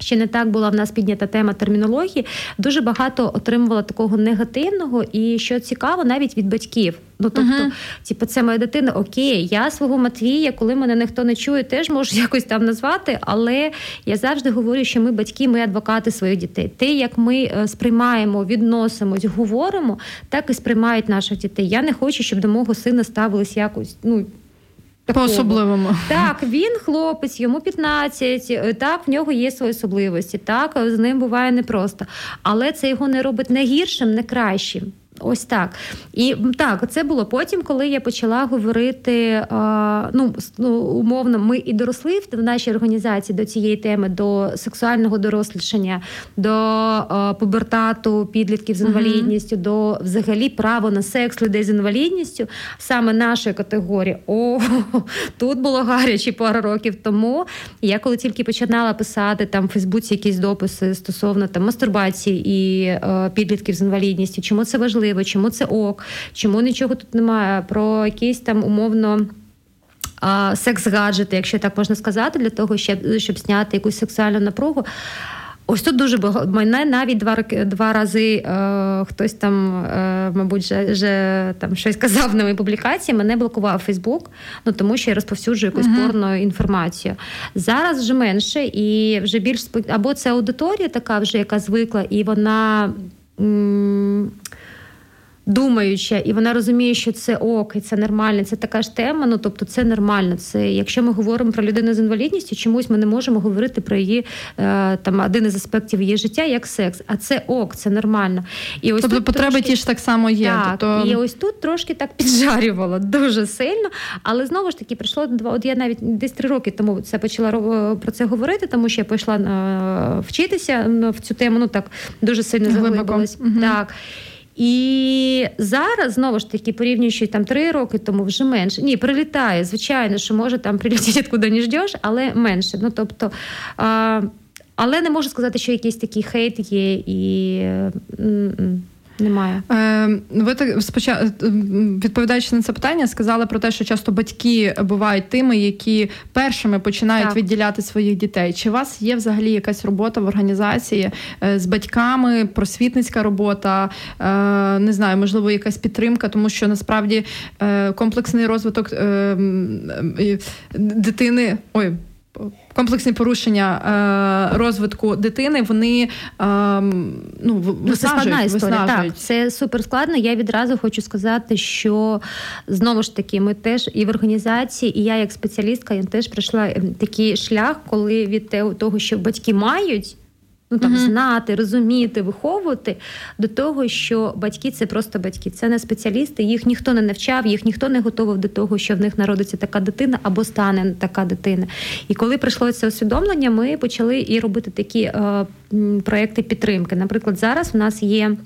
Ще не так була в нас піднята тема термінології, дуже багато отримувала такого негативного, і що цікаво, навіть від батьків. Ну тобто, uh-huh. типу, це моя дитина, окей, я свого Матвія, коли мене ніхто не чує, теж можу якось там назвати. Але я завжди говорю, що ми батьки, ми адвокати своїх дітей. Те, як ми е, сприймаємо, відносимось, говоримо, так і сприймають наших дітей. Я не хочу, щоб до мого сина ставились якось. ну, по особливому. Так, він хлопець, йому 15, е, так, в нього є свої особливості, так, з ним буває непросто. Але це його не робить не гіршим, не кращим. Ось так. І так, це було потім, коли я почала говорити. Ну, ну умовно, ми і доросли в нашій організації до цієї теми, до сексуального дорослішання, до пубертату підлітків з інвалідністю, uh-huh. до взагалі права на секс людей з інвалідністю, саме нашої категорії. О, тут було гаряче пару років тому. Я коли тільки починала писати там в Фейсбуці якісь дописи стосовно там мастурбації і е, підлітків з інвалідністю, чому це важливо? Важливо, чому це ок, чому нічого тут немає, про якісь там умовно. Секс-гаджети, якщо так можна сказати, для того, щоб щоб зняти якусь сексуальну напругу. Ось тут дуже багато. Мене навіть два два рази е, хтось там, е, мабуть, вже, вже там щось казав на моїй публікації. Мене блокував Фейсбук, ну тому що я розповсюджую якусь uh-huh. порну інформацію. Зараз вже менше і вже більш або це аудиторія, така вже яка звикла, і вона. М- думаюча, і вона розуміє, що це ок, і це нормально, це така ж тема. Ну тобто, це нормально. Це якщо ми говоримо про людину з інвалідністю, чомусь ми не можемо говорити про її е, там один із аспектів її життя, як секс. А це ок, це нормально. І ось тобто тут потреби трошки... ті ж так само є. Так, тобто... І ось тут трошки так піджарювало дуже сильно. Але знову ж таки прийшло два. От я навіть десь три роки тому це почала про це говорити, тому що я пішла е, вчитися в цю тему. Ну так дуже сильно заглибилась. Угу. Так. І зараз знову ж таки, порівнюючи там три роки тому, вже менше. Ні, прилітає. Звичайно, що може там прилетіти, куди не ждеш, але менше. Ну тобто. А, але не можу сказати, що якийсь такий хейт є і. Немає. Е, Ви так спочатку відповідаючи на це питання, сказали про те, що часто батьки бувають тими, які першими починають так. відділяти своїх дітей. Чи у вас є взагалі якась робота в організації е, з батьками, просвітницька робота? Е, не знаю, можливо, якась підтримка, тому що насправді е, комплексний розвиток дитини. Ой, комплексні порушення е, розвитку дитини, вони е, ну, виснажують, історія. Так, Це супер складно. Я відразу хочу сказати, що знову ж таки ми теж і в організації, і я як спеціалістка я теж пройшла такий шлях, коли від того, що батьки мають ну там mm знати, розуміти, виховувати до того, що батьки це просто батьки, це не спеціалісти, їх ніхто не навчав, їх ніхто не готував до того, що в них народиться така дитина або стане така дитина. І коли прийшло це усвідомлення, ми почали і робити такі е, проекти підтримки. Наприклад, зараз в нас є.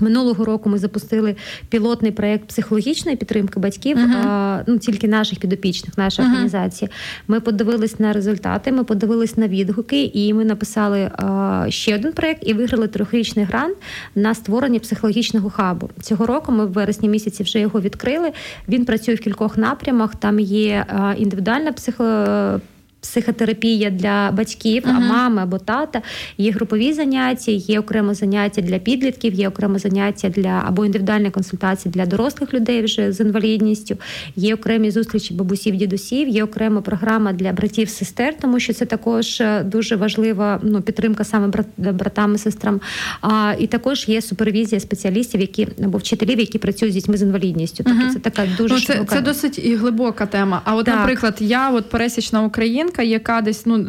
Минулого року ми запустили пілотний проєкт психологічної підтримки батьків, uh-huh. а, ну тільки наших підопічних, нашої uh-huh. організації. Ми подивились на результати, ми подивились на відгуки, і ми написали а, ще один проєкт і виграли трьохрічний грант на створення психологічного хабу. Цього року ми в вересні місяці вже його відкрили. Він працює в кількох напрямах. Там є а, індивідуальна психо психотерапія для батьків, uh-huh. а мами або тата. Є групові заняття, є окремо заняття для підлітків, є окремо заняття для або індивідуальні консультації для дорослих людей вже з інвалідністю. Є окремі зустрічі бабусів, дідусів, є окрема програма для братів, сестер, тому що це також е, дуже важлива ну, підтримка саме брат, братам і сестрам. А, І також є супервізія спеціалістів, які або вчителів, які працюють з дітьми з інвалідністю. Тобто uh-huh. це така дуже ну, це, це досить і глибока тема. А от, так. наприклад, я от пересічна українка жінка, яка десь ну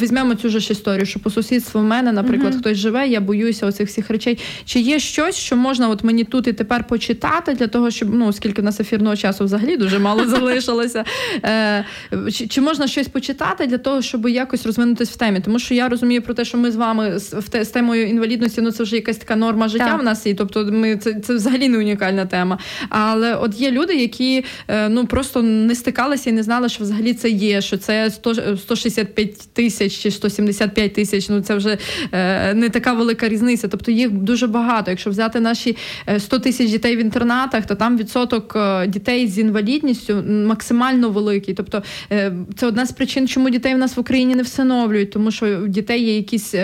візьмемо цю ж історію, що по сусідству в мене, наприклад, uh-huh. хтось живе, я боюся оцих всіх речей. Чи є щось, що можна от мені тут і тепер почитати для того, щоб ну оскільки в нас ефірного часу взагалі дуже мало залишилося? Е, Чи, чи можна щось почитати для того, щоб якось розвинутися в темі? Тому що я розумію про те, що ми з вами з, темою інвалідності, ну це вже якась така норма життя так. в нас, і тобто ми це це взагалі не унікальна тема. Але от є люди, які е, ну просто не стикалися і не знали, що взагалі це є, що це 100, 165 тисяч чи 175 тисяч. Ну це вже е, не така велика різниця. Тобто їх дуже багато. Якщо взяти наші 100 тисяч дітей в інтернатах, то там відсоток дітей з інвалідністю максимально великий. Тобто це одна з причин, чому дітей в нас в Україні не всиновлюють, тому що в дітей є якісь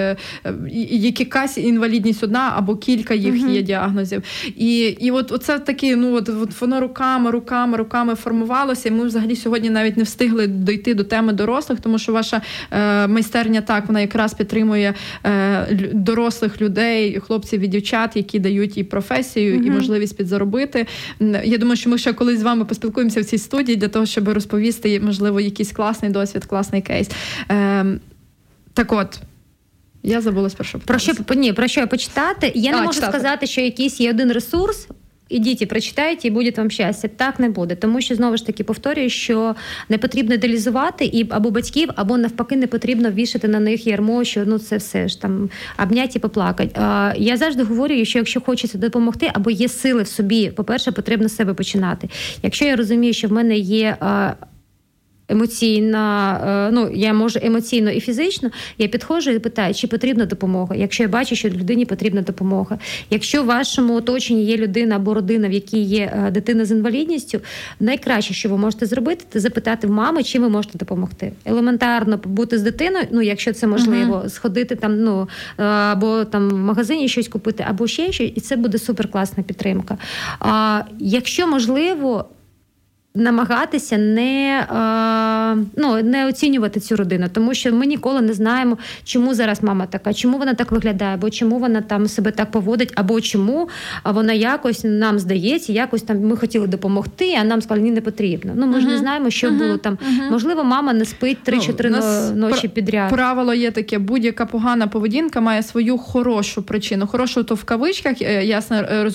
якась інвалідність одна або кілька їх uh-huh. є діагнозів. І і от оце такі, ну от, от воно руками, руками, руками формувалося. І ми взагалі сьогодні навіть не встигли дойти до теми дорослих, тому що ваша е, майстерня так вона якраз підтримує е, дорослих людей, хлопців і дівчат, які дають і професію, uh-huh. і можливість підзаробити. Я думаю, що ми ще колись з вами поспілкуємося в цій студії для того, щоб розповісти, можливо, якийсь класний досвід, класний кейс. Е, так от. Я забула спершу. Про що ні, про що почитати? Я а, не можу читати. сказати, що якийсь є один ресурс. Ідіть і прочитайте, і буде вам щастя. Так не буде, тому що знову ж таки повторюю, що не потрібно ідеалізувати і або батьків, або навпаки, не потрібно вішати на них ярмо, що ну це все ж там обняти і поплакати. А, Я завжди говорю, що якщо хочеться допомогти, або є сили в собі, по перше, потрібно себе починати. Якщо я розумію, що в мене є. А, емоційна, е, ну я можу емоційно і фізично, я підходжу і питаю, чи потрібна допомога. Якщо я бачу, що людині потрібна допомога. Якщо в вашому оточенні є людина або родина, в якій є е, дитина з інвалідністю, найкраще, що ви можете зробити, це запитати в мами, чим ви можете допомогти. Елементарно бути з дитиною, ну якщо це можливо, uh-huh. сходити там, ну е, або там в магазині щось купити, або ще щось, і це буде суперкласна підтримка. А якщо можливо намагатися не е, ну, не оцінювати цю родину, тому що ми ніколи не знаємо, чому зараз мама така, чому вона так виглядає, або чому вона там себе так поводить, або чому вона якось нам здається, якось там ми хотіли допомогти, а нам сказали, ні, не потрібно. Ну ми uh-huh. ж не знаємо, що uh-huh. було там. Uh-huh. Можливо, мама не спить 3-4 ну, ночі підряд. Правило є таке: будь-яка погана поведінка має свою хорошу причину. Хорошу то в кавичках, е, ясно е,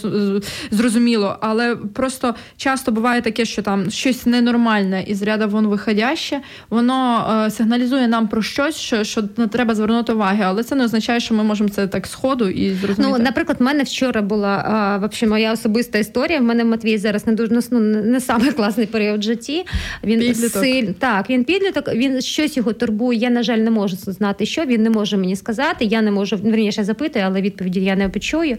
зрозуміло, але просто часто буває таке, що там щось ненормальне із ряда вон виходяще, воно е, сигналізує нам про щось, що що не треба звернути уваги, але це не означає, що ми можемо це так сходу і зрозуміти. Ну, наприклад, в мене вчора була а, вообще моя особиста історія. В мене Матвій зараз не дуже ну, ну не самий класний період в житті. Він підліток. силь так. Він підліток. Він щось його турбує. Я на жаль не можу знати, що він не може мені сказати. Я не можу верніше запитую, але відповіді я не почую.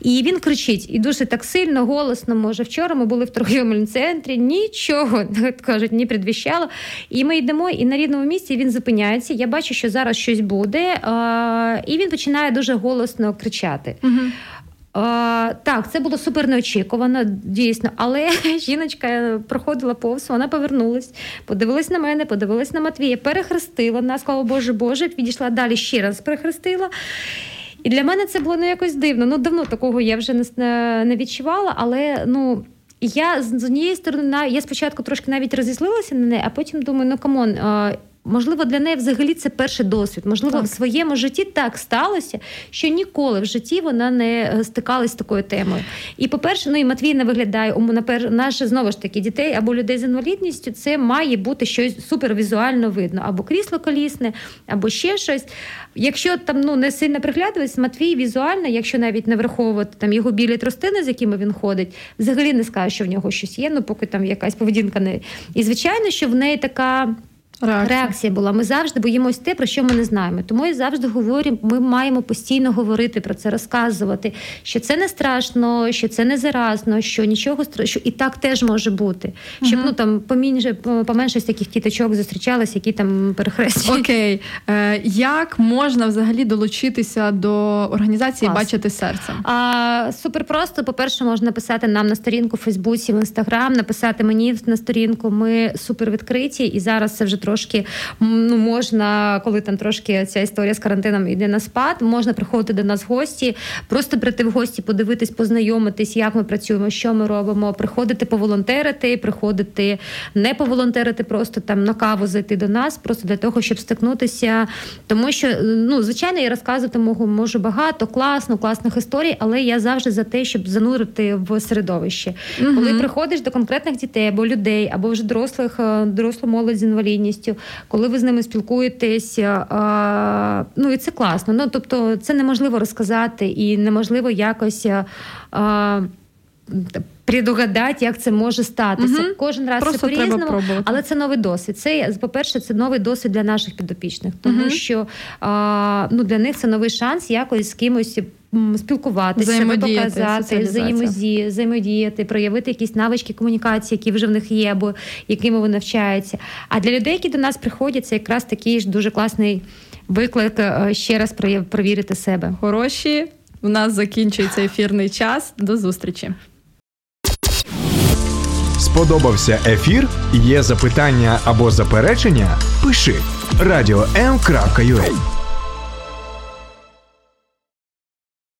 І він кричить і дуже так сильно, голосно. Може, вчора ми були в торгівельному центрі. Ніч нічого кажуть, не предвіщало. І ми йдемо, і на рідному місці він зупиняється. Я бачу, що зараз щось буде, і він починає дуже голосно кричати. Угу. Uh, так, це було супер неочікувано, дійсно. Але жіночка проходила повз, вона повернулась, подивилась на мене, подивилась на Матвія, перехрестила нас, сказала, Боже Боже, підійшла далі ще раз перехрестила. І для мене це було ну, якось дивно. Ну, давно такого я вже не не відчувала, але ну, я з однієї сторони я спочатку трошки навіть розізлилася на неї, а потім думаю, ну come on. Можливо, для неї взагалі це перший досвід. Можливо, так. в своєму житті так сталося, що ніколи в житті вона не е, стикалась з такою темою. І, по-перше, ну і Матвій не виглядає наше знову ж таки дітей або людей з інвалідністю. Це має бути щось супервізуально видно, або крісло колісне, або ще щось. Якщо там ну не сильно приглядуватись, Матвій візуально, якщо навіть не враховувати там його білі тростини, з якими він ходить, взагалі не скаже, що в нього щось є. Ну поки там якась поведінка не і звичайно, що в неї така. Реакція. Реакція була. Ми завжди боїмось те, про що ми не знаємо. Тому я завжди говорю, ми маємо постійно говорити про це, розказувати, що це не страшно, що це не заразно, що нічого що і так теж може бути. Щоб угу. ну там помінше поменше таких тіточок зустрічалися, які там перехрестять. Окей, Е, як можна взагалі долучитися до організації Клас. бачити серцем? А, Супер просто. По перше, можна написати нам на сторінку в Фейсбуці, в інстаграм, написати мені на сторінку. Ми супер відкриті, і зараз це вже трошки ну можна, коли там трошки ця історія з карантином йде на спад, можна приходити до нас в гості, просто прийти в гості, подивитись, познайомитись, як ми працюємо, що ми робимо. Приходити поволонтерити, приходити не поволонтерити, просто там на каву зайти до нас, просто для того, щоб стикнутися. Тому що ну звичайно я розказувати можу, можу багато класно, класних історій, але я завжди за те, щоб занурити в середовище. Угу. Коли приходиш до конкретних дітей або людей, або вже дорослих, е, дорослу молодь з інвалідністю, інвалідністю, коли ви з ними спілкуєтеся, а, ну і це класно. Ну тобто, це неможливо розказати і неможливо якось. Предугадати, як це може статися. Угу. Кожен раз Просто це по-різному, але це новий досвід. Це по-перше, це новий досвід для наших підопічних, тому угу. що а, ну для них це новий шанс якось з кимось. Спілкуватися, себе показати, взаємодіяти, взаємодіяти, проявити якісь навички комунікації, які вже в них є, або якими вони навчаються. А для людей, які до нас приходять, це якраз такий ж дуже класний виклик е, ще раз провірити себе. Хороші. У нас закінчується ефірний час. До зустрічі. Сподобався ефір? Є запитання або заперечення? Пиши радіом.ua